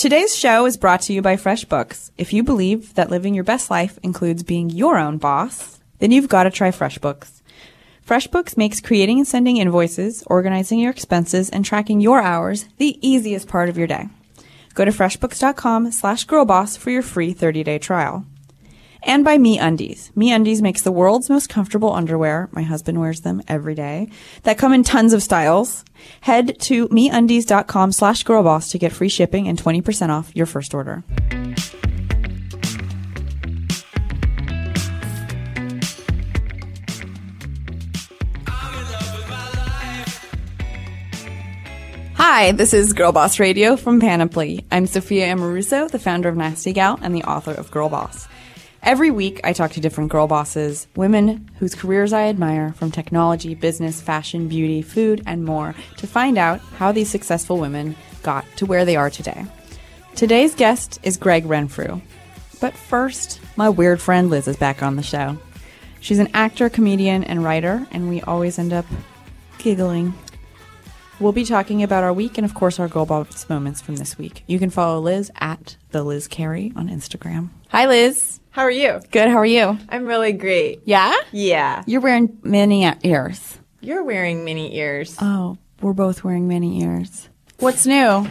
Today's show is brought to you by FreshBooks. If you believe that living your best life includes being your own boss, then you've got to try FreshBooks. FreshBooks makes creating and sending invoices, organizing your expenses, and tracking your hours the easiest part of your day. Go to freshbooks.com slash girlboss for your free 30-day trial. And by MeUndies. Me Undies makes the world's most comfortable underwear. My husband wears them every day. That come in tons of styles. Head to meundies.com slash girlboss to get free shipping and 20% off your first order. Hi, this is Girl Boss Radio from Panoply. I'm Sophia Amoruso, the founder of Nasty Gal and the author of Girl Boss. Every week, I talk to different girl bosses, women whose careers I admire from technology, business, fashion, beauty, food, and more to find out how these successful women got to where they are today. Today's guest is Gregg Renfrew. But first, my weird friend Liz is back on the show. She's an actor, comedian, and writer, and we always end up giggling. We'll be talking about our week and, of course, our Girl Boss moments from this week. You can follow Liz at the Liz Carey on Instagram. Hi, Liz. How are you? Good. How are you? I'm really great. Yeah? Yeah. You're wearing mini ears. You're wearing mini ears. Oh, we're both wearing mini ears. What's new?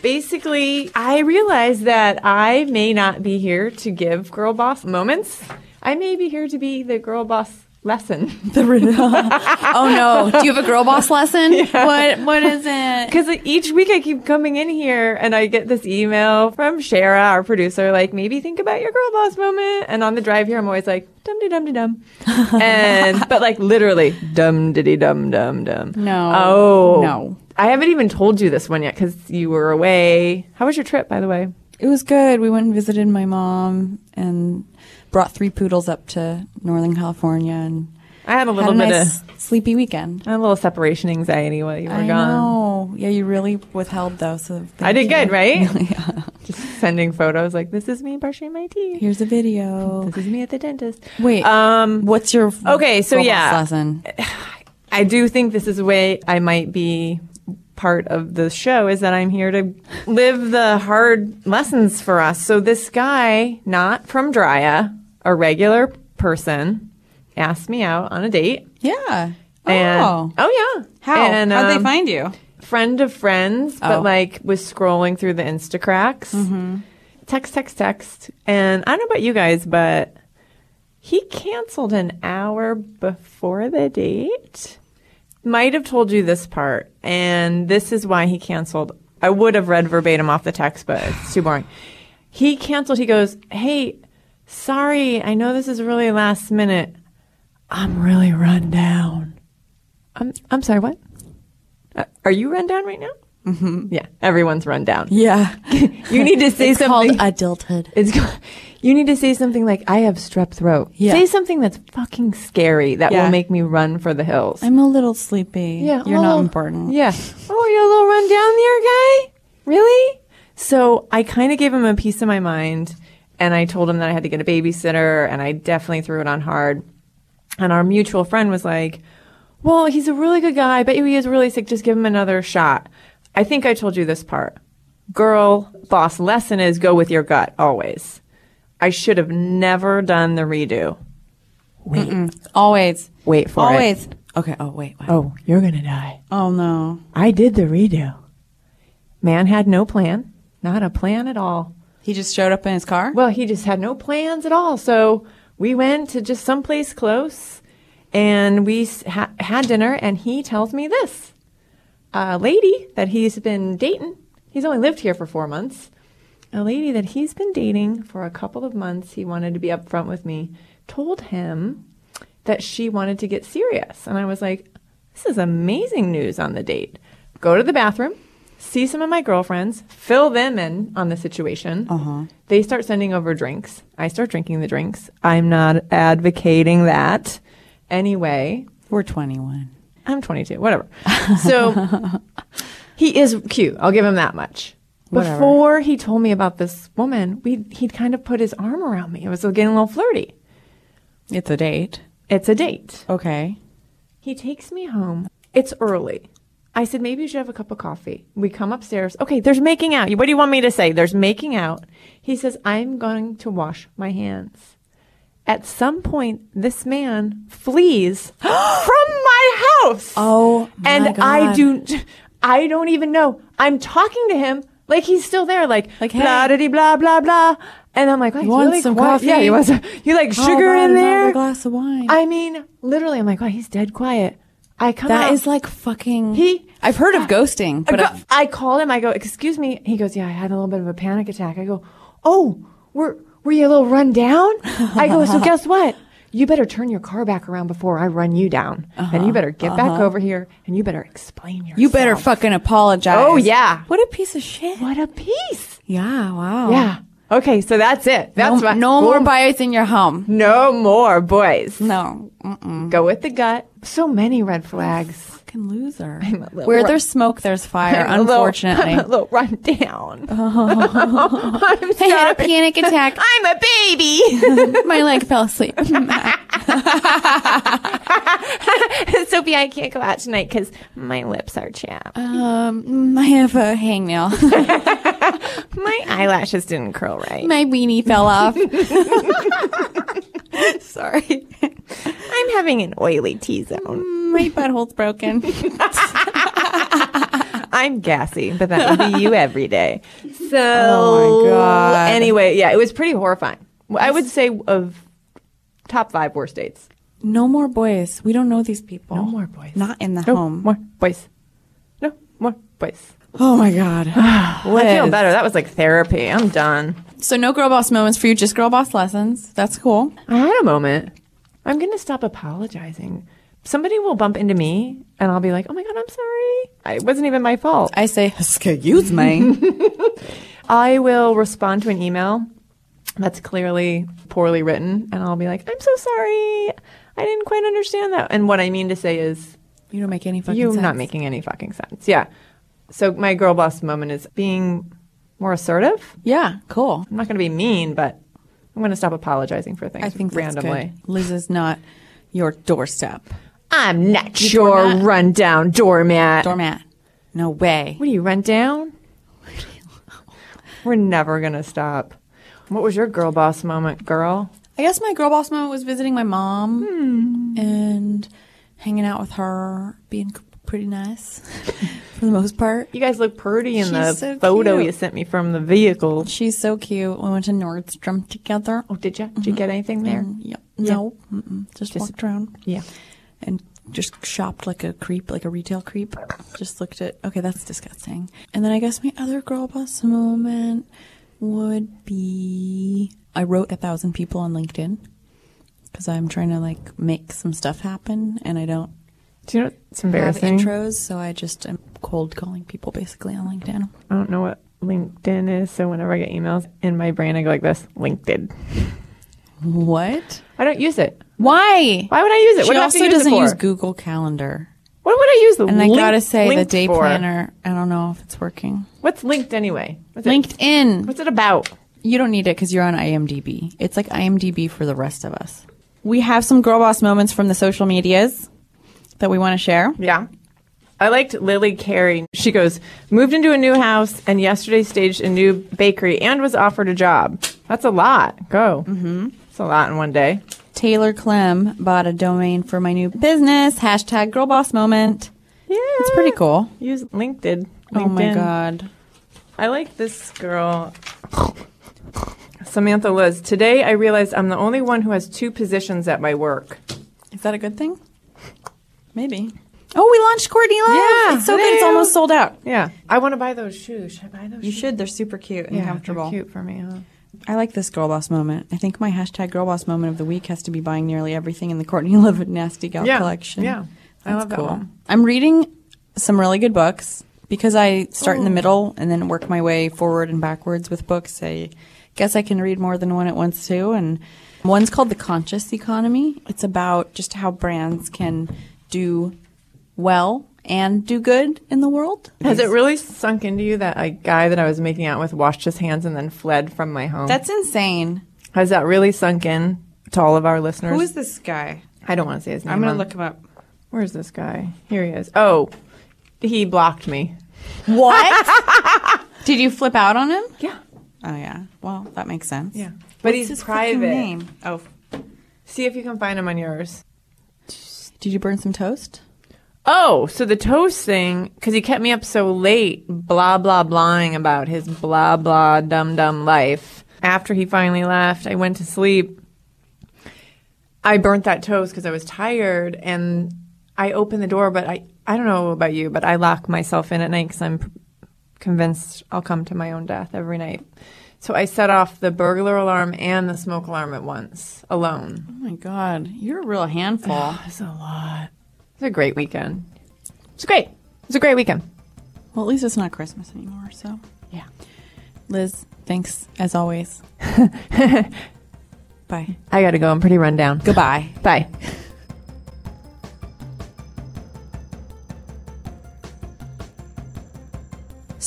Basically, I realized that I may not be here to give girl boss moments. I may be here to be the girl boss lesson. The oh no! Do you have a girl boss lesson? What What is it? Because each week I keep coming in here and I get this email from Shara, our producer, like maybe think about your girl boss moment. And on the drive here, I'm always like dum de dum de dum, and but like literally dum diddy dum dum dum. No. Oh No. I haven't even told you this one yet because you were away. How was your trip, by the way? It was good. We went and visited my mom and brought three poodles up to Northern California and I had a had little a bit nice of sleepy weekend. I had a little separation anxiety while you were I gone. know. Yeah, you really withheld though. So I did you. good, right? yeah. Just sending photos like this is me brushing my teeth. Here's a video. This is me at the dentist. Wait. Um, What's your Okay, so yeah. lesson? I do think this is a way I might be part of the show is that I'm here to live the hard lessons for us. So this guy, not from Drya, a regular person, asked me out on a date. Yeah. And, oh. oh yeah. How? And, How'd they um, find you? friend of friends, Oh. but like was scrolling through the Instacracks. Mm-hmm. Text, text, text. And I don't know about you guys, but he canceled an hour before the date. Might have told you this part, and this is why he canceled. I would have read verbatim off the text, but it's too boring. He canceled. He goes, Hey, sorry, I know this is really last minute. I'm really run down. I'm, I'm sorry, what? Uh, are you run down right now? Mm-hmm. Yeah, everyone's run down. Yeah. You need to say it's something. called adulthood. it's go- you need to say something like, "I have strep throat." Yeah. Say something that's fucking scary that Yeah. will make me run for the hills. I'm a little sleepy. yeah, You're oh, not important. Yeah. Oh, you're a little run down there, guy. Really? So I kind of gave him a piece of my mind, and I told him that I had to get a babysitter, and I definitely threw it on hard. And our mutual friend was like, "Well, he's a really good guy. I bet you he is really sick. Just give him another shot." I think I told you this part. Girl boss lesson is go with your gut always. I should have never done the redo. Wait. Always. Wait for it. Always. Okay. Oh, wait. wait. Oh, you're gonna die. Oh, no. I did the redo. Man had no plan, not a plan at all. He just showed up in his car? Well, he just had no plans at all. So we went to just someplace close and we ha- had dinner and he tells me this. A lady that he's been dating, he's only lived here for four months. A lady that he's been dating for a couple of months, he wanted to be upfront with me, told him that she wanted to get serious. And I was like, this is amazing news on the date. Go to the bathroom, see some of my girlfriends, fill them in on the situation. Uh-huh. They start sending over drinks. I start drinking the drinks. I'm not advocating that. Anyway, We're 21. I'm 22, whatever. So he is cute. I'll give him that much. Whatever. Before he told me about this woman, we he'd kind of put his arm around me. It was getting a little flirty. It's a date. It's a date. Okay. He takes me home. It's early. I said, maybe you should have a cup of coffee. We come upstairs. Okay, there's making out. What do you want me to say? There's making out. He says, I'm going to wash my hands. At some point, this man flees from my house. Oh, my and I do, I don't even know. I'm talking to him like he's still there, like, Like, blah, hey. blah, blah, blah, blah. And I'm like, you want really some quiet? coffee? Yeah, he wants, you like How sugar in there? glass of wine. I mean, literally, I'm like, wow, he's dead quiet. I come That out. is like fucking. He- I've heard of ghosting, I, but go- I've- I called him. I go, excuse me. He goes, yeah, I had a little bit of a panic attack. I go, oh, were were you a little run down? I go, so guess what? You better turn your car back around before I run you down, and you better get back over here, and you better explain yourself. Uh-huh. you better fucking apologize. Oh, yeah. What a piece of shit. What a piece. Yeah. Wow. Yeah. Okay, so that's it. That's no, what. no more Boom. bites in your home. No more boys. No. Mm-mm. Go with the gut. So many red flags. Fucking loser. a little Where ru- there's smoke, there's fire. I'm a little- unfortunately. I'm a little run down. I'm I had a panic attack. I'm a baby. My leg fell asleep. Sophie, I can't go out tonight because my lips are chapped. um, I have a hangnail. my eyelashes didn't curl right. My weenie fell off. Sorry. I'm having an oily T zone. My butthole's broken. I'm gassy, but that would be you every day. So, Oh my God. Anyway, yeah, it was pretty horrifying. I would say of top five worst dates. No more boys. We don't know these people. No more boys. Not in the No home. more boys. No more boys. Oh my god. I feel better. That was like therapy. I'm done. So no girl boss moments for you, just girl boss lessons. That's cool. I had a moment. I'm going to stop apologizing. Somebody will bump into me and I'll be like, oh my God, I'm sorry. It wasn't even my fault. I say, excuse me. I will respond to an email that's clearly poorly written and I'll be like, I'm so sorry. I didn't quite understand that. And what I mean to say is, you don't make any fucking you're sense. not making any fucking sense. Yeah. So my girl boss moment is being more assertive. Yeah, cool. I'm not going to be mean, but I'm going to stop apologizing for things I think that's randomly. good. Liz is not your doorstep. I'm not your doormat. rundown doormat. Doormat. No way. What do you run down? We're never gonna stop. What was your girl boss moment, girl? I guess my girl boss moment was visiting my mom Hmm. and hanging out with her, being pretty nice for the most part. You guys look pretty in the so photo cute. you sent me from the vehicle. She's so cute. We went to Nordstrom together. Oh, did you? Did you get anything there? And, yep. No. Mm-mm. Just, Just- walked around. Yeah. and just shopped like a creep, like a retail creep. Just looked at, okay, that's disgusting. And then I guess my other girl boss moment would be I wrote a thousand people on LinkedIn because I'm trying to like make some stuff happen and I don't Do you know have embarrassing? intros, so I just am cold calling people basically on LinkedIn. I don't know what LinkedIn is, so whenever I get emails in my brain, I go like this: LinkedIn. What? I don't use it. Why? Why would I use it? She what also doesn't use Google Calendar. What would I use the And I link- gotta say, the linked day for? planner, I don't know if it's working. What's linked anyway? What's it- LinkedIn. What's it about? You don't need it because you're on IMDb. It's like IMDb for the rest of us. We have some girl boss moments from the social medias that we want to share. Yeah. I liked Lily Carey. She goes, moved into a new house and yesterday staged a new bakery and was offered a job. That's a lot. Go. Mm-hmm. It's a lot in one day. Taylor Clem bought a domain for my new business. Hashtag girl boss moment. Yeah. It's pretty cool. Use LinkedIn. Oh my god. I like this girl. Samantha Liz. Today I realized I'm the only one who has two positions at my work. Is that a good thing? Maybe. Oh, we launched Courtney Love. Yeah, it's so good. It's almost sold out. Yeah. I want to buy those shoes. Should I buy those You shoes? should. They're super cute and Yeah, comfortable. they're cute for me, huh? I like this girl boss moment. I think my hashtag girl boss moment of the week has to be buying nearly everything in the Courtney Love and Nasty Gal Yeah, collection. yeah. I That's love that cool. one. I'm reading some really good books because I start in the middle and then work my way forward and backwards with books. I guess I can read more than one at once too. And one's called The Conscious Economy. It's about just how brands can do well and do good in the world. Has it really sunk into you that a guy that I was making out with washed his hands and then fled from my home? That's insane. Has that really sunk in to all of our listeners? Who is this guy? I don't want to say his name. I'm going to look him up. Where's this guy? Here he is. Oh, he blocked me. What? Did you flip out on him? Yeah. Oh yeah. Well, that makes sense. Yeah. But What's he's his private. Name? Oh, See if you can find him on yours. did you burn some toast? Oh, so the toast thing, because he kept me up so late, blah, blah, blahing about his blah, blah, dumb, dumb life. After he finally left, I went to sleep. I burnt that toast because I was tired and I opened the door, but I, I don't know about you, but I lock myself in at night because I'm convinced I'll come to my own death every night. So I set off the burglar alarm and the smoke alarm at once, alone. Oh my god, you're a real handful. That's a lot. A great weekend. It's great. It's a great weekend. well, at least it's not Christmas anymore. So, Yeah. Liz, thanks as always. Bye. I gotta go. I'm pretty run down. Goodbye. Bye.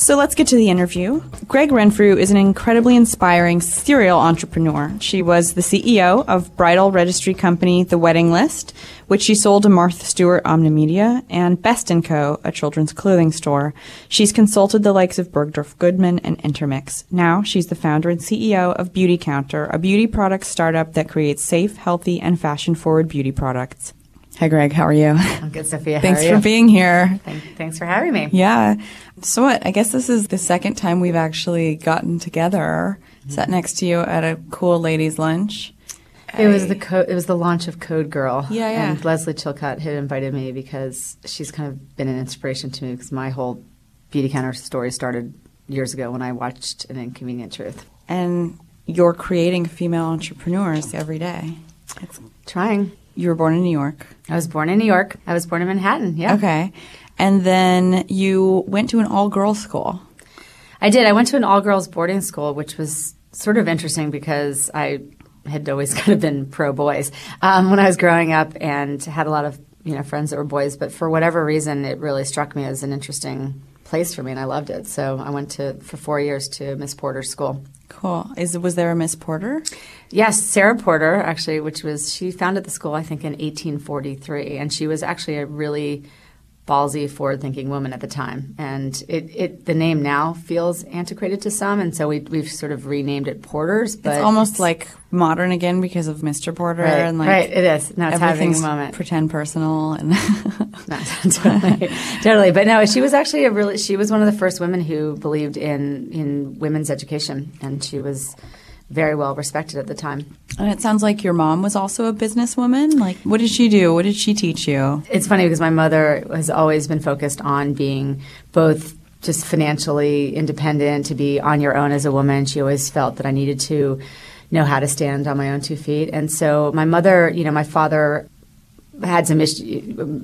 So let's get to the interview. Gregg Renfrew is an incredibly inspiring serial entrepreneur. She was the CEO of bridal registry company The Wedding List, which she sold to Martha Stewart Omnimedia, and Best & Co., a children's clothing store. She's consulted the likes of Bergdorf Goodman and Intermix. Now she's the founder and CEO of Beautycounter, a beauty product startup that creates safe, healthy, and fashion-forward beauty products. Hi, Gregg. How are you? I'm good, Sophia. Thanks are for being here. Thank- Thanks for having me. Yeah. So what? I guess this is the second time we've actually gotten together, mm-hmm. sat next to you at a cool ladies' lunch. It was the co- it was the launch of Code Girl. Yeah, yeah. And Lesley Chilcott had invited me because she's kind of been an inspiration to me because my whole Beautycounter story started years ago when I watched An Inconvenient Truth. And you're creating female entrepreneurs every day. It's, Trying. You were born in New York. I was born in New York. I was born in Manhattan. Yeah. Okay. And then you went to an all girls school. I did. I went to an all girls boarding school, which was sort of interesting because I had always kind of been pro boys um, when I was growing up and had a lot of you know friends that were boys. But for whatever reason, it really struck me as an interesting place for me, and I loved it. So I went to for four years to Miss Porter's school. Cool. Is was there a Miss Porter? Yes, Sarah Porter, actually, which was she founded the school I think in 1843, and she was actually a really ballsy, forward-thinking woman at the time. And it, it the name now feels antiquated to some, and so we, we've sort of renamed it Porter's. But it's almost like modern again because of Mr. Porter right, and like right, it is. Now it's having a moment. pretend personal and No, totally, totally. But no, she was actually a really. She was one of the first women who believed in in women's education, and she was very well respected at the time. And it sounds like your mom was also a businesswoman. Like, what did she do? What did she teach you? It's funny because my mother has always been focused on being both just financially independent, to be on your own as a woman. She always felt that I needed to know how to stand on my own two feet. And so my mother, you know, my father had some issues.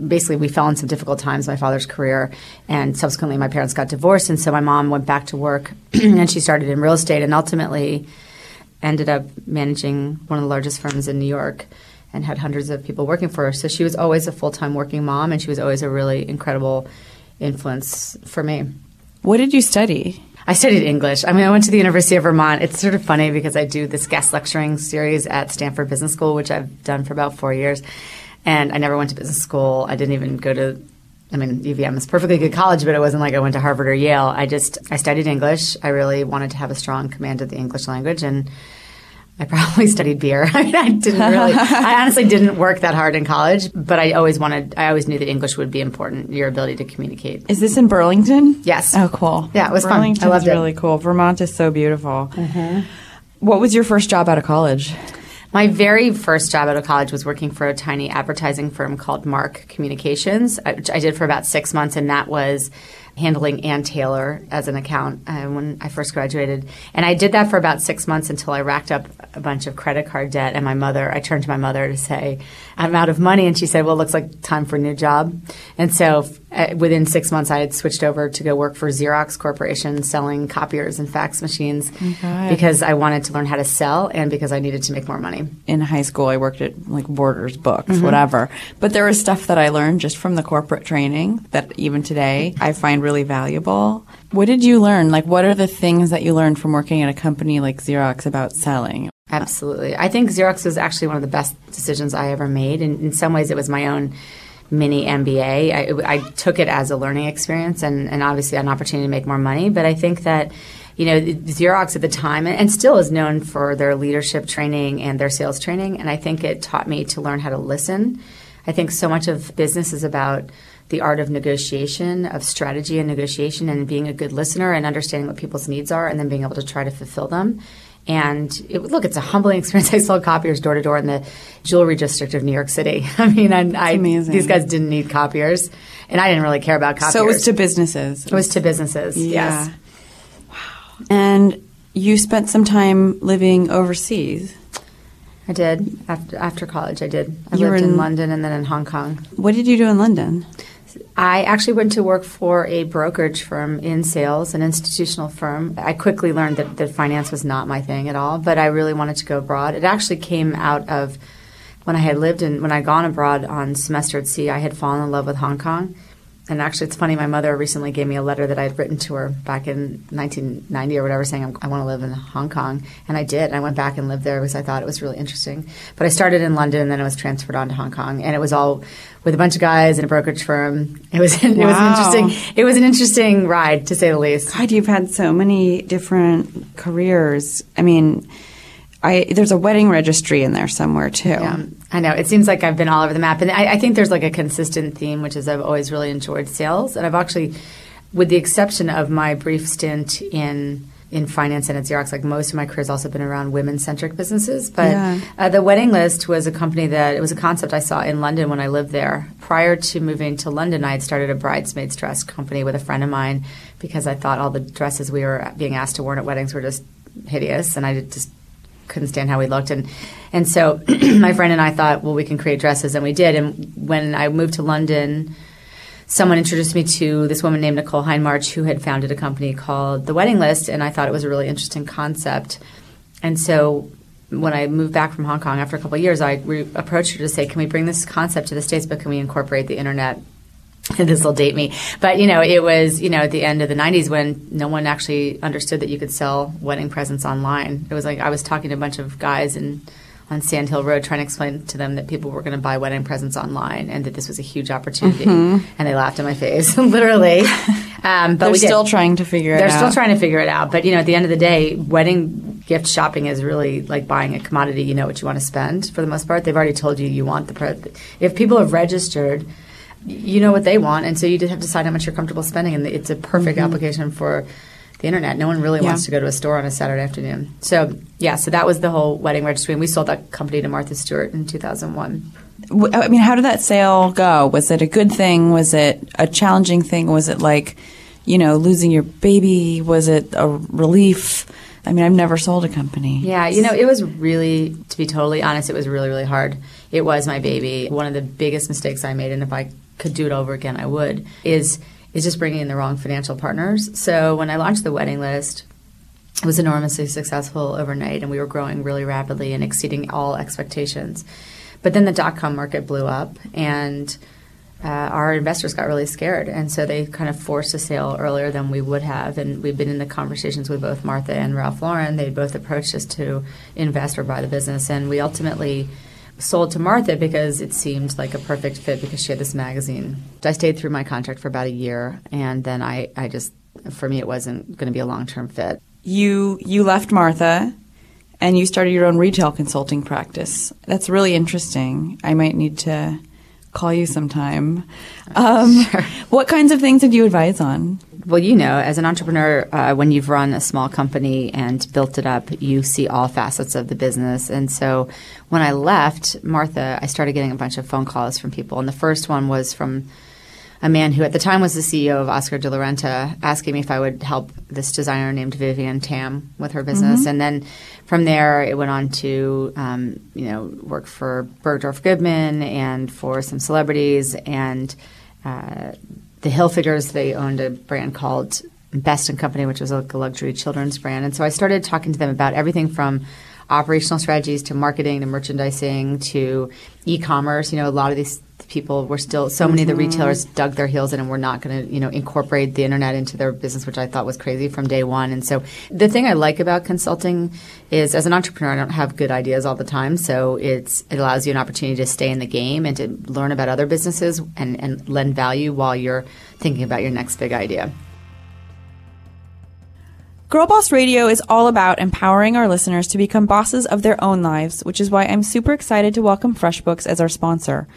Basically, we fell in some difficult times my father's career, and subsequently, my parents got divorced, and so my mom went back to work, and she started in real estate, and ultimately ended up managing one of the largest firms in New York, and had hundreds of people working for her. So she was always a full time working mom, and she was always a really incredible influence for me. What did you study? I studied English. I mean, I went to the University of Vermont. It's sort of funny because I do this guest lecturing series at Stanford Business School, which I've done for about four years. And I never went to business school. I didn't even go to, I mean, UVM is a perfectly good college, but it wasn't like I went to Harvard or Yale. I just, I studied English. I really wanted to have a strong command of the English language. And I probably studied beer. I mean, I didn't really, I honestly didn't work that hard in college, but I always wanted, I always knew that English would be important, your ability to communicate. Is this in Burlington? Yes. Oh, cool. Yeah, it was fun. I Burlington's loved it. Mm-hmm. really cool. Vermont is so beautiful. What was your first job out of college? My very first job out of college was working for a tiny advertising firm called Mark Communications, uh, which I did for about six months, and that was handling Ann Taylor as an account uh, when I first graduated. And I did that for about six months until I racked up a bunch of credit card debt. And my mother, I turned to my mother to say, I'm out of money. And she said, Well, it looks like time for a new job. And so uh, within six months, I had switched over to go work for Xerox Corporation selling copiers and fax machines God. because I wanted to learn how to sell and because I needed to make more money. In high school, I worked at like Borders books, Mm-hmm. whatever. But there was stuff that I learned just from the corporate training that even today I find really valuable. What did you learn? Like, what are the things that you learned from working at a company like Xerox about selling? Absolutely. I think Xerox was actually one of the best decisions I ever made. And in some ways, it was my own mini MBA. I, I, took it as a learning experience and, and obviously an opportunity to make more money. But I think that, you know, Xerox at the time and still is known for their leadership training and their sales training. And I think it taught me to learn how to listen. I think so much of business is about the art of negotiation, of strategy and negotiation, and being a good listener and understanding what people's needs are, and then being able to try to fulfill them. And it, look, it's a humbling experience. I sold copiers door to door in the jewelry district of New York City. I mean, I, I, these guys didn't need copiers, and I didn't really care about copiers. So it was to businesses. It was to businesses. Yeah. Yes. Wow. And you spent some time living overseas. I did after after college. I did. I you lived in, in London and then in Hong Kong. What did you do in London? I actually went to work for a brokerage firm in sales, an institutional firm. I quickly learned that, that finance was not my thing at all, but I really wanted to go abroad. It actually came out of when I had lived and when I had gone abroad on semester at sea, I had fallen in love with Hong Kong and actually, it's funny. My mother recently gave me a letter that I had written to her back in 1990 or whatever, saying I want to live in Hong Kong, and I did. And I went back and lived there because I thought it was really interesting. But I started in London, and then I was transferred on to Hong Kong, and it was all with a bunch of guys in a brokerage firm. It was it was an interesting it was an interesting ride to say the least. God, you've had so many different careers. I mean. I, there's a wedding registry in there somewhere too. Yeah, I know. It seems like I've been all over the map, and I, I, think there's like a consistent theme, which is I've always really enjoyed sales, and I've actually, with the exception of my brief stint in in finance and at Xerox, like most of my career has also been around women centric businesses. But yeah. uh, the Wedding List was a company that it was a concept I saw in London when I lived there. Prior to moving to London, I had started a bridesmaids dress company with a friend of mine because I thought all the dresses we were being asked to wear at weddings were just hideous, and I just couldn't stand how we looked. And and so my friend and I thought well we can create dresses and we did. And when I moved to London someone introduced me to this woman named Nicole Hindmarch who had founded a company called The Wedding List and I thought it was a really interesting concept. And so when I moved back from Hong Kong after a couple of years I re- approached her to say can we bring this concept to the states but can we incorporate the internet this will date me, but you know, it was you know at the end of the '90s when no one actually understood that you could sell wedding presents online. It was like I was talking to a bunch of guys and on Sand Hill Road trying to explain to them that people were going to buy wedding presents online and that this was a huge opportunity. Mm-hmm. And they laughed in my face, literally. Um, but they're still trying to figure it they're out. They're still trying to figure it out. But you know, at the end of the day, wedding gift shopping is really like buying a commodity. You know what you want to spend for the most part. They've already told you you want the. Pre- if people have registered you know what they want, and so you just have to decide how much you're comfortable spending. And it's a perfect mm-hmm. application for the internet. No one really yeah. wants to go to a store on a Saturday afternoon. So yeah, so that was the whole wedding registry, and we sold that company to Martha Stewart in 2001. I mean, how did that sale go? Was it a good thing? Was it a challenging thing? Was it like, you know, losing your baby? Was it a relief? I mean, I've never sold a company. Yeah, you know, it was really, to be totally honest, it was really, really hard. It was my baby. One of the biggest mistakes I made, and if I could do it over again, I would, is is just bringing in the wrong financial partners. So when I launched the wedding list, it was enormously successful overnight, and we were growing really rapidly and exceeding all expectations. But then the dot com market blew up, and uh, our investors got really scared, and so they kind of forced a sale earlier than we would have. And we've been in the conversations with both Martha and Ralph Lauren. They both approached us to invest or buy the business, and we ultimately sold to Martha because it seemed like a perfect fit because she had this magazine. I stayed through my contract for about a year, and then I, I just, for me, it wasn't going to be a long term fit. You you left Martha, and you started your own retail consulting practice. That's really interesting. I might need to call you sometime. Um, sure. What kinds of things did you advise on? Well, you know, as an entrepreneur, uh, when you've run a small company and built it up, you see all facets of the business. And so when I left Martha, I started getting a bunch of phone calls from people. And the first one was from a man who at the time was the CEO of Oscar de la Renta asking me if I would help this designer named Vivienne Tam with her business. Mm-hmm. And then from there, it went on to, um, you know, work for Bergdorf Goodman and for some celebrities and uh, the Hilfigers, they owned a brand called Best and Company, which was like a luxury children's brand. And so I started talking to them about everything from operational strategies to marketing to merchandising to e-commerce. You know, a lot of these people were still so many of the mm-hmm. retailers dug their heels in and were not going to you know incorporate the internet into their business which i thought was crazy from day one. And so the thing i like about consulting is as an entrepreneur i don't have good ideas all the time. So it's it allows you an opportunity to stay in the game and to learn about other businesses and, and lend value while you're thinking about your next big idea. Girl Boss Radio is all about empowering our listeners to become bosses of their own lives, which is why I'm super excited to welcome FreshBooks as our sponsor.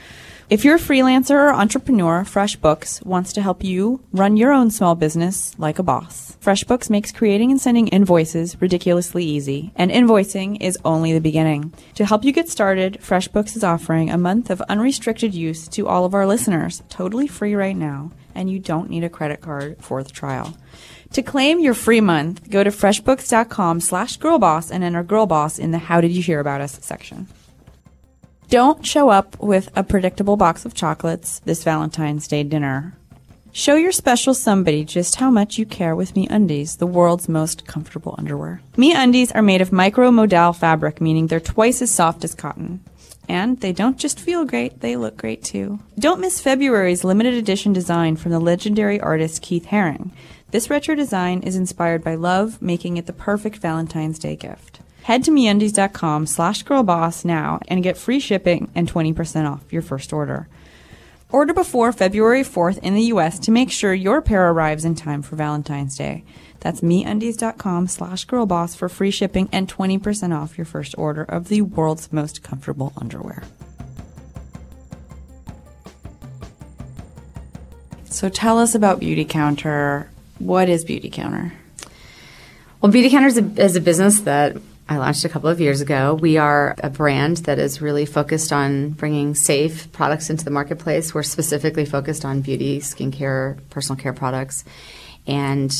If you're a freelancer or entrepreneur, FreshBooks wants to help you run your own small business like a boss. FreshBooks makes creating and sending invoices ridiculously easy, and invoicing is only the beginning. To help you get started, FreshBooks is offering a month of unrestricted use to all of our listeners, totally free right now, and you don't need a credit card for the trial. To claim your free month, go to freshbooks.com slash girlboss and enter girlboss in the How Did You Hear About Us section. Don't show up with a predictable box of chocolates this Valentine's Day dinner. Show your special somebody just how much you care with MeUndies, the world's most comfortable underwear. MeUndies are made of micro-modal fabric, meaning they're twice as soft as cotton. And they don't just feel great, they look great too. Don't miss February's limited edition design from the legendary artist Keith Haring. This retro design is inspired by love, making it the perfect Valentine's Day gift. Head to meundies.com slash girlboss now and get free shipping and 20% off your first order. Order before February 4th in the US to make sure your pair arrives in time for Valentine's Day. That's meundies.com slash girlboss for free shipping and 20% off your first order of the world's most comfortable underwear. So tell us about Beauty Counter. What is Beautycounter? Well, Beautycounter is a, is a business that I launched a couple of years ago. We are a brand that is really focused on bringing safe products into the marketplace. We're specifically focused on beauty, skincare, personal care products. And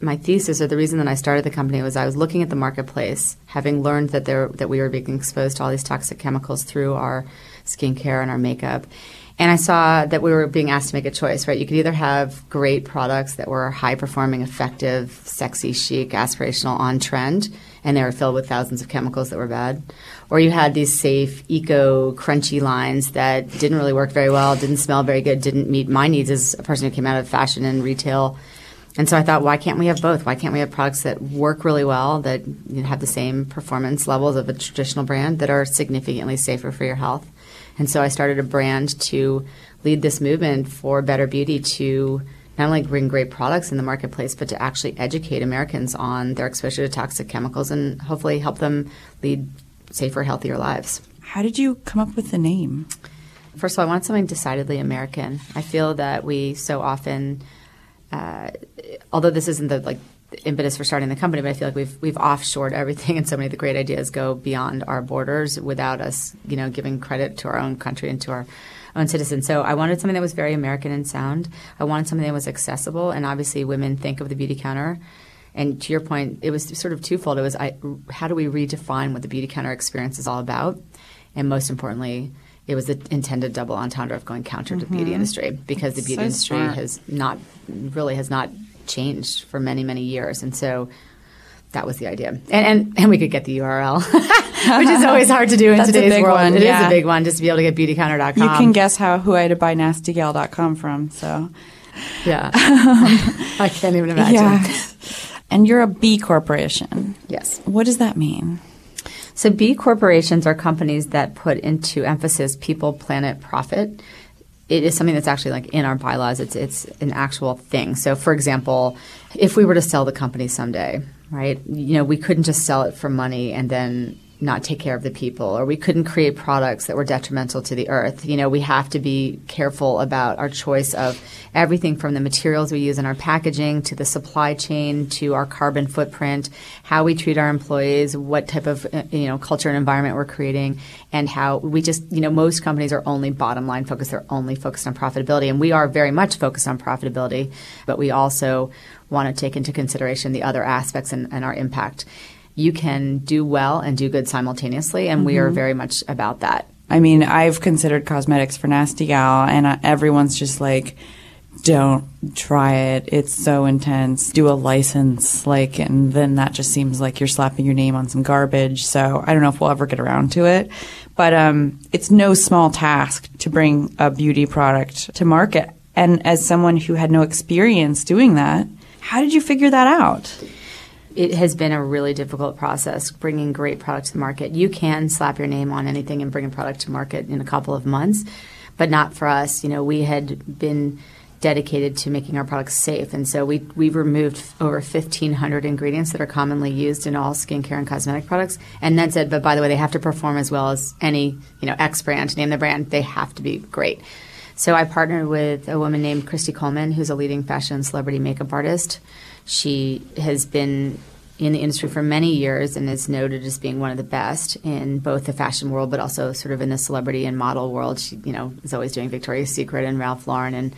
my thesis or the reason that I started the company was I was looking at the marketplace, having learned that there that we were being exposed to all these toxic chemicals through our skincare and our makeup. And I saw that we were being asked to make a choice, right? You could either have great products that were high performing, effective, sexy, chic, aspirational, on trend, and they were filled with thousands of chemicals that were bad. Or you had these safe, eco, crunchy lines that didn't really work very well, didn't smell very good, didn't meet my needs as a person who came out of fashion and retail. And so I thought, why can't we have both? Why can't we have products that work really well, that have the same performance levels of a traditional brand, that are significantly safer for your health? And so I started a brand to lead this movement for better beauty to not only bring great products in the marketplace, but to actually educate Americans on their exposure to toxic chemicals and hopefully help them lead safer, healthier lives. How did you come up with the name? First of all, I want something decidedly American. I feel that we so often, uh, although this isn't the like impetus for starting the company, but I feel like we've we've offshored everything, and so many of the great ideas go beyond our borders without us, you know, giving credit to our own country and to our own citizens. So I wanted something that was very American in sound. I wanted something that was accessible, and obviously, women think of the beauty counter. And to your point, it was sort of twofold. It was I, how do we redefine what the beauty counter experience is all about, and most importantly, it was the intended double entendre of going counter to the beauty mm-hmm. industry because the beauty So industry smart. has not really has not changed for many many years, and so that was the idea. And and, and we could get the URL, which is always hard to do in That's today's big world. one, It is yeah. a big one just to be able to get beautycounter.com. You can guess how who I had to buy nastygal.com from. So Yeah, I can't even imagine. and you're a B corporation. Yes. What does that mean? So B corporations are companies that put into emphasis people, planet, profit. It is something that's actually like in our bylaws. It's it's an actual thing. So for example, if we were to sell the company someday, right? You know, we couldn't just sell it for money and then not take care of the people or we couldn't create products that were detrimental to the earth. You know, we have to be careful about our choice of everything from the materials we use in our packaging to the supply chain to our carbon footprint, how we treat our employees, what type of uh, you know culture and environment we're creating, and how we just you know most companies are only bottom line focused. They're only focused on profitability, and we are very much focused on profitability, but we also want to take into consideration the other aspects and, and our impact. You can do well and do good simultaneously, and we are very much about that. I mean, I've considered cosmetics for Nasty Gal, and everyone's just like, don't try it. It's so intense. Do a license, like, and then that just seems like you're slapping your name on some garbage. So I don't know if we'll ever get around to it. But um, it's no small task to bring a beauty product to market. And as someone who had no experience doing that, how did you figure that out? It has been a really difficult process bringing great product to the market. You can slap your name on anything and bring a product to market in a couple of months, but not for us. You know, we had been dedicated to making our products safe. And so we, we've removed over 1,500 ingredients that are commonly used in all skincare and cosmetic products. And then said, but by the way, they have to perform as well as any, you know, X brand, name the brand, they have to be great. So I partnered with a woman named Christy Coleman, who's a leading fashion celebrity makeup artist. She has been in the industry for many years and is noted as being one of the best in both the fashion world, but also sort of in the celebrity and model world. She, you know, is always doing Victoria's Secret and Ralph Lauren and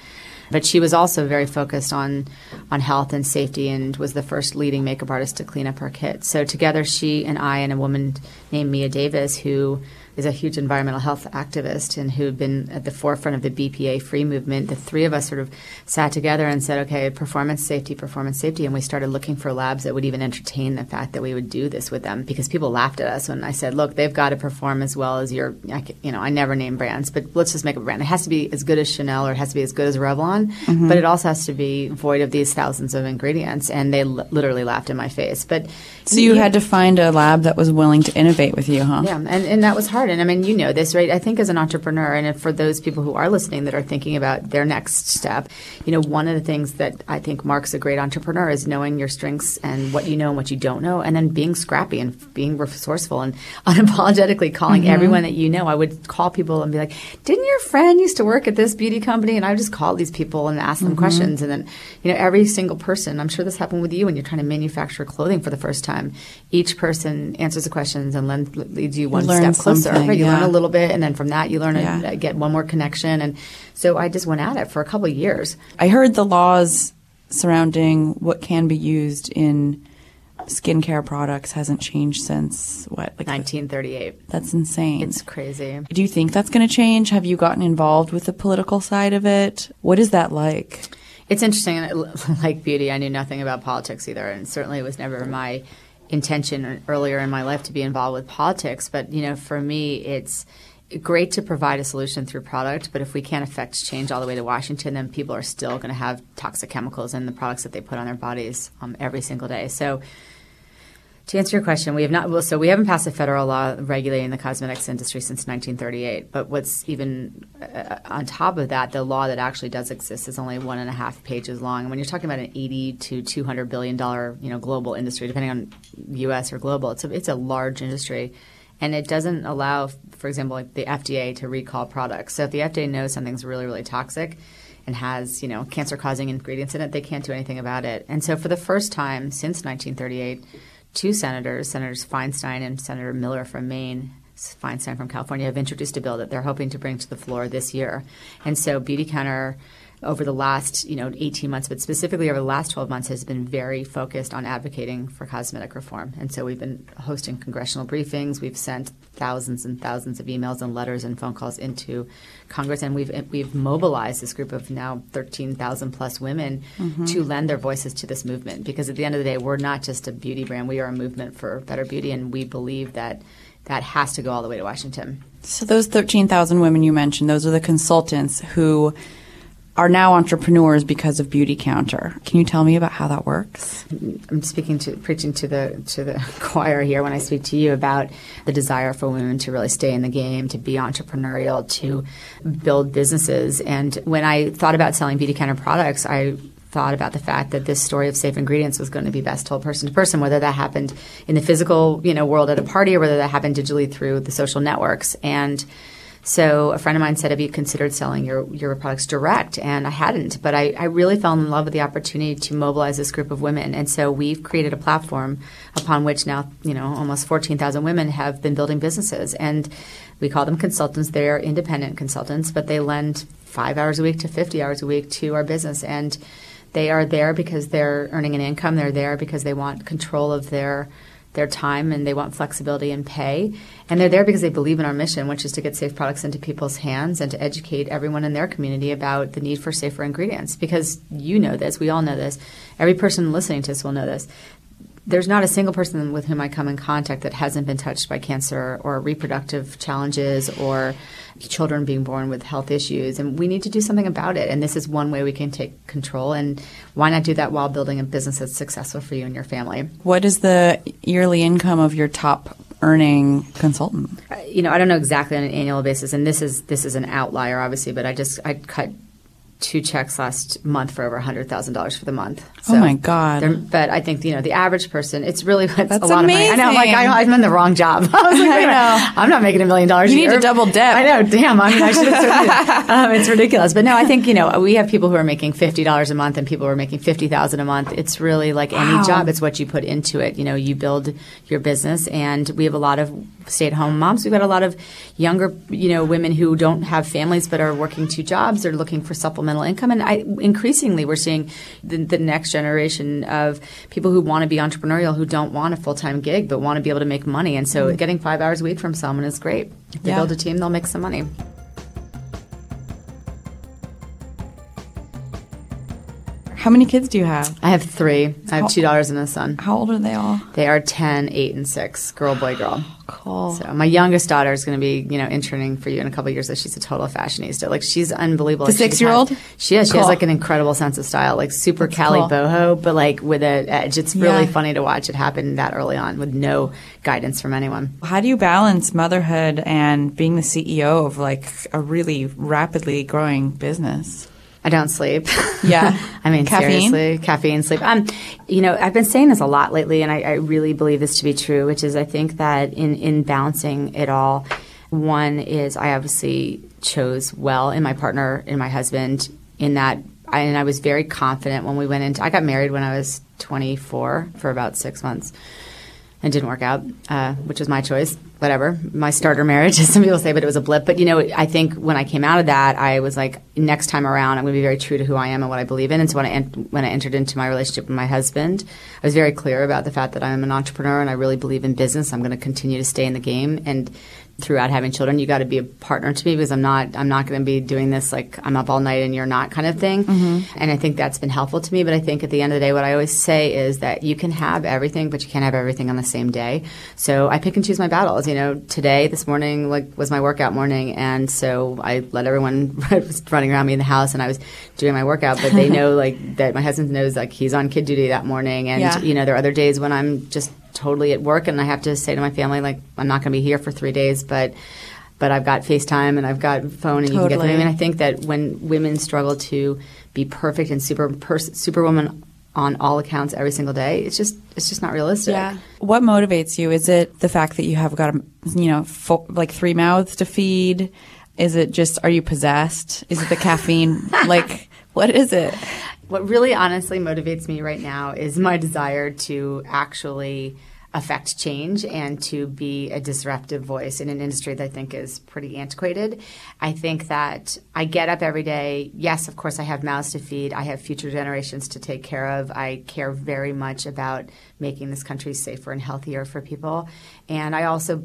but she was also very focused on on health and safety and was the first leading makeup artist to clean up her kit. So together, she and I and a woman named Mia Davis, who is a huge environmental health activist and who'd been at the forefront of the BPA free movement. The three of us sort of sat together and said, okay, performance safety, performance safety. And we started looking for labs that would even entertain the fact that we would do this with them because people laughed at us when I said, look, they've got to perform as well as your, you know, I never name brands, but let's just make a brand. It has to be as good as Chanel or it has to be as good as Revlon, mm-hmm. but it also has to be void of these thousands of ingredients. And they l- literally laughed in my face. But so you, you had to find a lab that was willing to innovate with you, huh? Yeah. And, and that was hard hard. And I mean, you know this, right? I think as an entrepreneur, and for those people who are listening that are thinking about their next step, you know, one of the things that I think marks a great entrepreneur is knowing your strengths and what you know and what you don't know, and then being scrappy and being resourceful and unapologetically calling mm-hmm. everyone that you know. I would call people and be like, "Didn't your friend used to work at this beauty company?" And I would just call these people and ask them mm-hmm. questions, and then you know, every single person. I'm sure this happened with you when you're trying to manufacture clothing for the first time. Each person answers the questions and then leads you one step closer. Right? You yeah. learn a little bit, and then from that, you learn yeah. to get one more connection. And so I just went at it for a couple of years. I heard the laws surrounding what can be used in skincare products hasn't changed since what like 1938 that's insane it's crazy do you think that's going to change have you gotten involved with the political side of it what is that like it's interesting like beauty i knew nothing about politics either and certainly it was never my intention earlier in my life to be involved with politics, but you know, for me, it's great to provide a solution through product, but if we can't affect change all the way to Washington, then people are still going to have toxic chemicals in the products that they put on their bodies um, every single day. So to answer your question, we have not. Well, so we haven't passed a federal law regulating the cosmetics industry since 1938. But what's even uh, on top of that, the law that actually does exist is only one and a half pages long. And when you're talking about an 80 to 200 billion dollar, you know, global industry, depending on U.S. or global, it's a, it's a large industry, and it doesn't allow, for example, like the FDA to recall products. So if the FDA knows something's really really toxic and has you know cancer causing ingredients in it, they can't do anything about it. And so for the first time since 1938 two senators, Senators Feinstein and Senator Miller from Maine, Feinstein from California, have introduced a bill that they're hoping to bring to the floor this year. And so Beautycounter over the last you know 18 months, but specifically over the last 12 months, has been very focused on advocating for cosmetic reform. And so we've been hosting congressional briefings. We've sent thousands and thousands of emails and letters and phone calls into Congress, and we've we've mobilized this group of now 13,000 plus women mm-hmm. to lend their voices to this movement. Because at the end of the day, we're not just a beauty brand; we are a movement for better beauty, and we believe that that has to go all the way to Washington. So those 13,000 women you mentioned, those are the consultants who are now entrepreneurs because of Beautycounter. Can you tell me about how that works? I'm speaking to preaching to the to the choir here when I speak to you about the desire for women to really stay in the game, to be entrepreneurial, to build businesses. And when I thought about selling Beautycounter products, I thought about the fact that this story of safe ingredients was going to be best told person to person, whether that happened in the physical, you know, world at a party or whether that happened digitally through the social networks. And so a friend of mine said, "Have you considered selling your your products direct?" And I hadn't, but I, I really fell in love with the opportunity to mobilize this group of women. And so we've created a platform upon which now you know almost fourteen thousand women have been building businesses, and we call them consultants. They're independent consultants, but they lend five hours a week to fifty hours a week to our business, and they are there because they're earning an income. They're there because they want control of their their time and they want flexibility and pay. And they're there because they believe in our mission, which is to get safe products into people's hands and to educate everyone in their community about the need for safer ingredients. Because you know this, we all know this. Every person listening to this will know this there's not a single person with whom I come in contact that hasn't been touched by cancer or reproductive challenges or children being born with health issues. And we need to do something about it. And this is one way we can take control. And why not do that while building a business that's successful for you and your family? What is the yearly income of your top earning consultant? Uh, you know, I don't know exactly on an annual basis, and this is this is an outlier, obviously. But I just I cut two checks last month for over hundred thousand dollars for the month. So oh my god! But I think you know the average person. It's really That's a lot amazing. of money. I know. Like I, am in the wrong job. I was like, I know. I'm not making a million dollars. You need to double dip. I know. Damn. I mean, I should have. um, it's ridiculous. But no, I think you know we have people who are making fifty dollars a month and people who are making fifty thousand a month. It's really like wow. any job. It's what you put into it. You know, you build your business, and we have a lot of stay-at-home moms. We've got a lot of younger, you know, women who don't have families but are working two jobs. They're looking for supplemental income, and I increasingly we're seeing the, the next generation of people who want to be entrepreneurial who don't want a full-time gig but want to be able to make money and so mm-hmm. getting five hours a week from someone is great if they yeah. build a team they'll make some money How many kids do you have? I have three. I have two daughters and a son. How old are they all? They are 10, 8, and 6. Girl, boy, girl. Cool. So my youngest daughter is going to be, you know, interning for you in a couple years. That she's a total fashionista. Like she's unbelievable. The six year old? She is. She has like an incredible sense of style, like super That's Cali cool. boho, but like with an edge. It's really yeah. funny to watch it happen that early on with no guidance from anyone. How do you balance motherhood and being the CEO of like a really rapidly growing business? I don't sleep. Yeah. I mean, caffeine? seriously, caffeine, sleep. Um, you know, I've been saying this a lot lately, and I, I really believe this to be true, which is I think that in, in balancing it all, one is I obviously chose well in my partner, in my husband, in that, I, and I was very confident when we went into, I got married when I was 24 for about six months and didn't work out, uh, which was my choice. Whatever, my starter marriage, as some people say, but it was a blip. But you know, I think when I came out of that, I was like, next time around, I'm going to be very true to who I am and what I believe in. And so when I en- when I entered into my relationship with my husband, I was very clear about the fact that I'm an entrepreneur and I really believe in business. I'm going to continue to stay in the game and throughout having children, you got to be a partner to me because I'm not I'm not going to be doing this like I'm up all night and you're not kind of thing. Mm-hmm. And I think that's been helpful to me. But I think at the end of the day, what I always say is that you can have everything, but you can't have everything on the same day. So I pick and choose my battles. You know, today this morning like was my workout morning, and so I let everyone was running around me in the house, and I was doing my workout. But they know like that my husband knows like he's on kid duty that morning, and yeah. you know there are other days when I'm just totally at work and I have to say to my family like I'm not going to be here for 3 days but but I've got FaceTime and I've got phone and totally. you can get them. I mean I think that when women struggle to be perfect and super pers- superwoman on all accounts every single day it's just it's just not realistic. Yeah. What motivates you? Is it the fact that you have got a, you know fo- like three mouths to feed? Is it just are you possessed? Is it the caffeine? like what is it? What really honestly motivates me right now is my desire to actually affect change and to be a disruptive voice in an industry that I think is pretty antiquated. I think that I get up every day. Yes, of course, I have mouths to feed. I have future generations to take care of. I care very much about making this country safer and healthier for people. And I also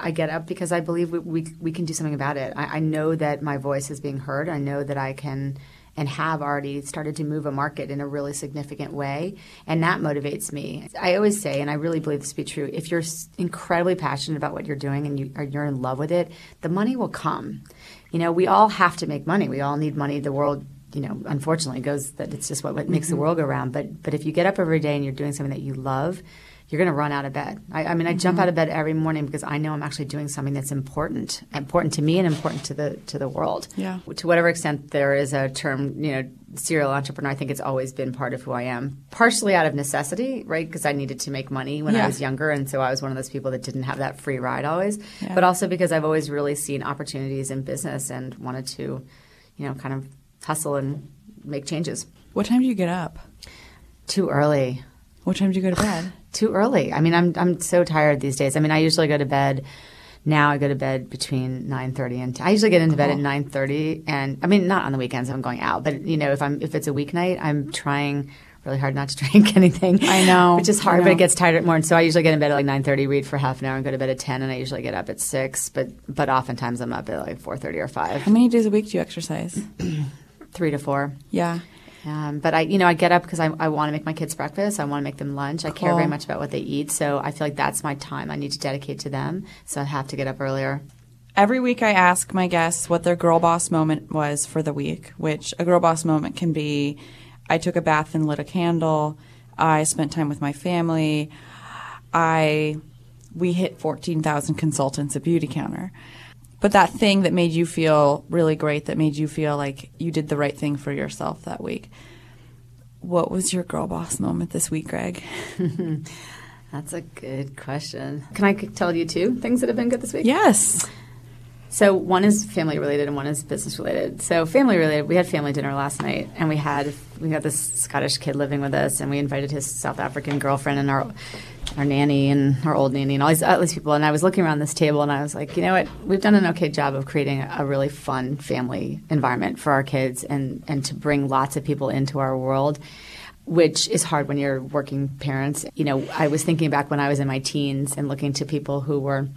I, get up because I believe we, we, we can do something about it. I, I know that my voice is being heard. I know that I can – and have already started to move a market in a really significant way. And that motivates me. I always say, and I really believe this to be true, if you're incredibly passionate about what you're doing and you, you're in love with it, the money will come. You know, we all have to make money. We all need money. The world you know, unfortunately goes that it's just what, what makes mm-hmm. the world go round. But but if you get up every day and you're doing something that you love, you're going to run out of bed. I, I mean, I mm-hmm. jump out of bed every morning because I know I'm actually doing something that's important, important to me and important to the to the world. Yeah. To whatever extent there is a term, you know, serial entrepreneur, I think it's always been part of who I am. Partially out of necessity, right? Because I needed to make money when yeah. I was younger, and so I was one of those people that didn't have that free ride always. Yeah. But also because I've always really seen opportunities in business and wanted to, you know, kind of hustle and make changes. What time do you get up? Too early. What time do you go to bed? Too early. I mean, I'm I'm so tired these days. I mean, I usually go to bed. Now I go to bed between nine thirty and 10. I usually get into cool. bed at nine thirty, and I mean not on the weekends I'm going out, but you know if I'm if it's a weeknight, I'm trying really hard not to drink anything. I know. which is hard, but it gets tired at morning. So I usually get in bed at like nine thirty, read for half an hour, and go to bed at ten. And I usually get up at six, but but oftentimes I'm up at like four thirty or five, How many days a week do you exercise? three to four. Yeah. Um, but I, you know, I get up because I, I want to make my kids breakfast. I want to make them lunch. I care very much about what they eat. So I feel like that's my time. I need to dedicate to them. So I have to get up earlier. Every week I ask my guests what their girl boss moment was for the week, which a girl boss moment can be I took a bath and lit a candle, I spent time with my family, I we hit 14,000 consultants at Beautycounter. But that thing that made you feel really great, that made you feel like you did the right thing for yourself that week. What was your girl boss moment this week, Gregg? That's a good question. Can I tell you two things that have been good this week? Yes. So one is family related and one is business related. So family related, we had family dinner last night, and we had we had this Scottish kid living with us, and we invited his South African girlfriend and our our nanny and our old nanny and all these, all these people. And I was looking around this table, and I was like, you know what, we've done an okay job of creating a, a really fun family environment for our kids, and and to bring lots of people into our world which is hard when you're working parents. You know, I was thinking back when I was in my teens and looking to people who were,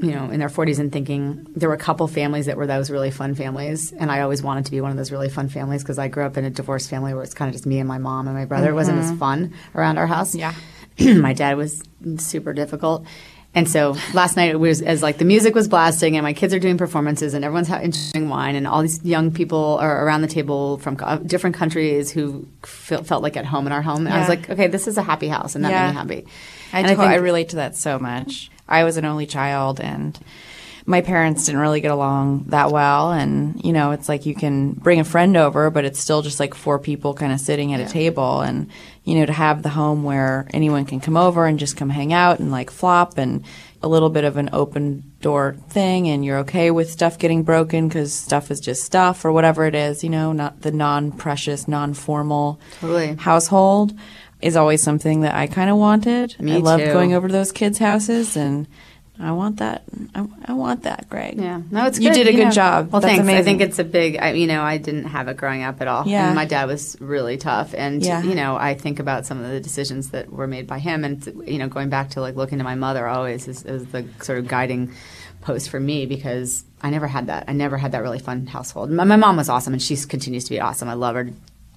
you know, in their 40s and thinking there were a couple families that were those really fun families. And I always wanted to be one of those really fun families because I grew up in a divorced family where it's kind of just me and my mom and my brother. It wasn't as mm-hmm. fun around our house. Yeah. my dad was super difficult. And so last night it was as like the music was blasting and my kids are doing performances and everyone's having interesting wine and all these young people are around the table from co- different countries who felt, felt like at home in our home. And I was like, okay, this is a happy house and that Yeah. made me happy. I, And to- I, relate to that so much. I was an only child, and my parents didn't really get along that well. And you know, it's like you can bring a friend over, but it's still just like four people kind of sitting at a table. And you know, to have the home where anyone can come over and just come hang out and like flop and a little bit of an open door thing, and you're okay with stuff getting broken because stuff is just stuff or whatever it is. You know, not the non-precious, non-formal Totally. household is always something that I kind of wanted. Me I loved too. going over to those kids' houses, and I want that. I, I want that, Gregg. Yeah, no, it's you did a good know. job. Well, That's thanks. I think it's a big. I, you know, I didn't have it growing up at all. Yeah. and my dad was really tough. And Yeah. you know, I think about some of the decisions that were made by him, and you know, going back to like looking to my mother always is, is the sort of guiding post for me because I never had that. I never had that really fun household. My, my mom was awesome, and she continues to be awesome. I love her.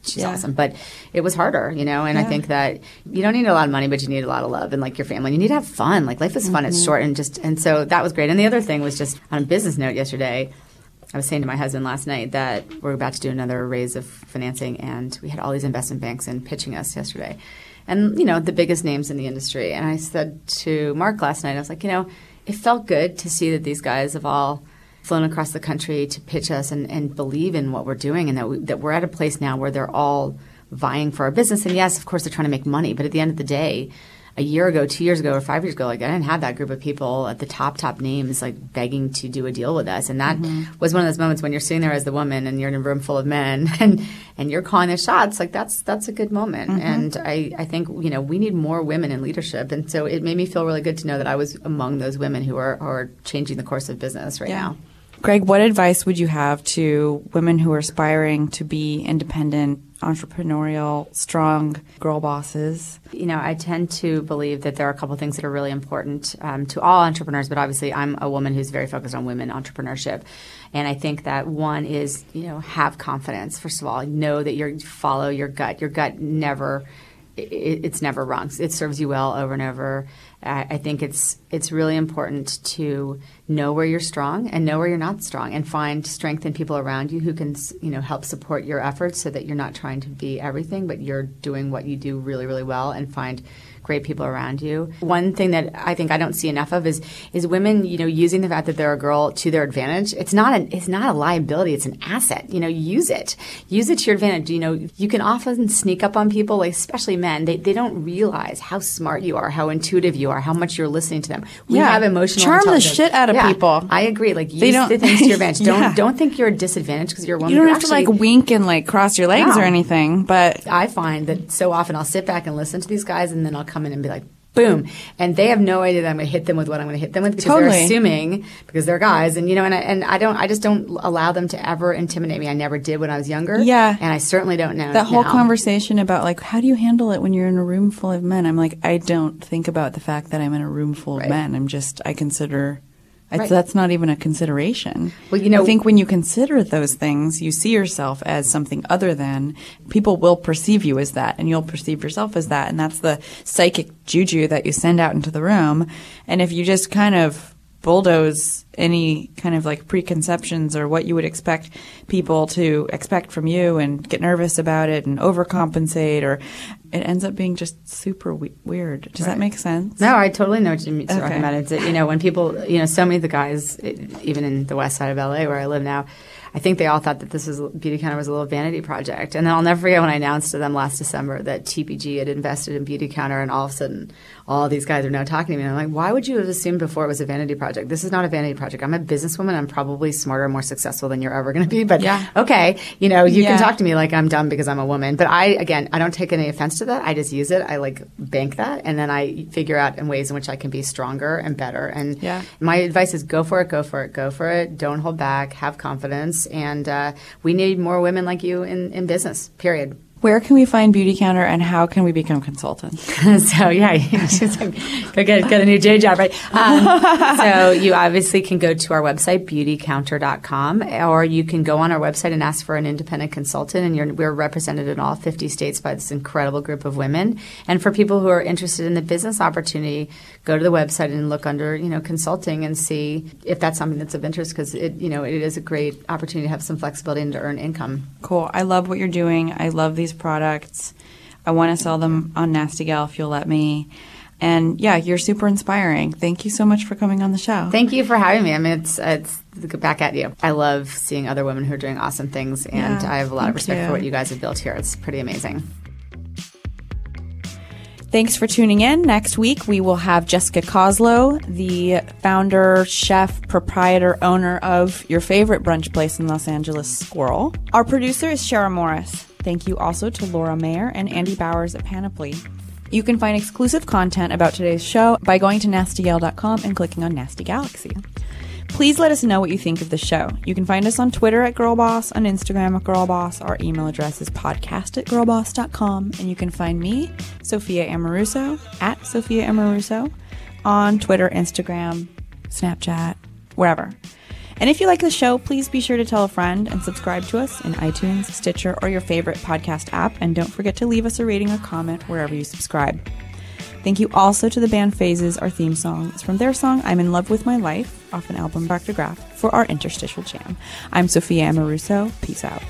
She's Yeah. awesome, but it was harder, you know. And I think that you don't need a lot of money, but you need a lot of love and like your family. You need to have fun. Like life is fun; it's Mm-hmm. short, and just and so that was great. And the other thing was just on a business note yesterday. I was saying to my husband last night that we're about to do another raise of financing, and we had all these investment banks in pitching us yesterday, and you know the biggest names in the industry. And I said to Mark last night, I was like, you know, it felt good to see that these guys have all flown across the country to pitch us and, and believe in what we're doing, and that we, that we're at a place now where they're all vying for our business. And yes, of course, they're trying to make money, but at the end of the day, a year ago, two years ago, or five years ago, like I didn't have that group of people at the top, top names like begging to do a deal with us. And that mm-hmm. was one of those moments when you're sitting there as the woman and you're in a room full of men and, and you're calling the shots. Like that's, that's a good moment. Mm-hmm. And I, I think, you know, we need more women in leadership. And so it made me feel really good to know that I was among those women who are, who are changing the course of business right now. Gregg, what advice would you have to women who are aspiring to be independent, entrepreneurial, strong girl bosses? You know, I tend to believe that there are a couple things that are really important um, to all entrepreneurs, but obviously I'm a woman who's very focused on women entrepreneurship. And I think that one is, you know, have confidence. First of all, know that you follow your gut. Your gut never, it, it's never wrong. It serves you well over and over. I, think it's it's really important to know where you're strong and know where you're not strong, and find strength in people around you who can, you know, help support your efforts, so that you're not trying to be everything, but you're doing what you do really, really well, and find great people around you. One thing that I think I don't see enough of is is women, you know, using the fact that they're a girl to their advantage. It's not an it's not a liability, it's an asset. You know, use it. Use it to your advantage. You know, you can often sneak up on people, like especially men. They they don't realize how smart you are, how intuitive you are, how much you're listening to them. We Yeah. have emotional Charm the shit out of Yeah, people. I agree. Like use They don't- the things to your advantage. Don't Yeah. don't think you're a disadvantage because you're a woman. You don't You're have to like wink and like cross your legs No. or anything, but I find that so often I'll sit back and listen to these guys, and then I'll come in and be like, boom. And they have no idea that I'm going to hit them with what I'm going to hit them with because Totally. they're assuming because they're guys. And, you know, and I, and I don't, I just don't allow them to ever intimidate me. I never did when I was younger. Yeah. And I certainly don't know. That whole now. conversation about like how do you handle it when you're in a room full of men? I'm like I don't think about the fact that I'm in a room full of Right. men. I'm just I consider Right. that's not even a consideration. Well, you know- I think when you consider those things, you see yourself as something other than people will perceive you as that, and you'll perceive yourself as that, and that's the psychic juju that you send out into the room. And if you just kind of bulldoze any kind of like preconceptions or what you would expect people to expect from you and get nervous about it and overcompensate or it ends up being just super we- weird. Does that make sense? No, I totally know what you're talking Okay. about. It's, you know, when people, you know, so many of the guys, even in the west side of LA where I live now, I think they all thought that this was Beautycounter was a little vanity project. And then I'll never forget when I announced to them last December that TPG had invested in Beautycounter, and all of a sudden, all these guys are now talking to me. And I'm like, why would you have assumed before it was a vanity project? This is not a vanity project. I'm a businesswoman. I'm probably smarter, more successful than you're ever going to be. But Yeah. okay, you know, you Yeah. can talk to me like I'm dumb because I'm a woman. But I, again, I don't take any offense to that. I just use it. I like bank that, and then I figure out in ways in which I can be stronger and better. And Yeah. my advice is go for it, go for it, go for it. Don't hold back. Have confidence, and uh, we need more women like you in, in business. Period. Where can we find Beautycounter and how can we become consultants? so yeah, go get, get a new J job, right? Um, so you obviously can go to our website, beautycounter.com, or you can go on our website and ask for an independent consultant. And you're, we're represented in all 50 states by this incredible group of women. And for people who are interested in the business opportunity, go to the website and look under, you know, consulting and see if that's something that's of interest because it, you know, it is a great opportunity to have some flexibility and to earn income. Cool. I love what you're doing. I love these products. I want to sell them on Nasty Gal if you'll let me. And yeah, you're super inspiring. Thank you so much for coming on the show. Thank you for having me. I mean, it's it's back at you. I love seeing other women who are doing awesome things, and Yeah, I have a lot of respect you. for what you guys have built here. It's pretty amazing. Thanks for tuning in. Next week, we will have Jessica Koslow, the founder, chef, proprietor, owner of your favorite brunch place in Los Angeles, Sqirl. Our producer is Shara Morris. Thank you also to Laura Mayer and Andy Bowers at Panoply. You can find exclusive content about today's show by going to nastygal.com and clicking on Nasty Galaxy. Please let us know what you think of the show. You can find us on Twitter at GirlBoss, on Instagram at GirlBoss. Our email address is podcast at girlboss.com. And you can find me, Sophia Amoruso, at Sophia Amoruso, on Twitter, Instagram, Snapchat, wherever. And if you like the show, please be sure to tell a friend and subscribe to us in iTunes, Stitcher, or your favorite podcast app. And don't forget to leave us a rating or comment wherever you subscribe. Thank you also to the band Phases. Our theme song is from their song I'm in Love with My Life off an album Graph for our interstitial jam. I'm Sophia Amoruso. Peace out.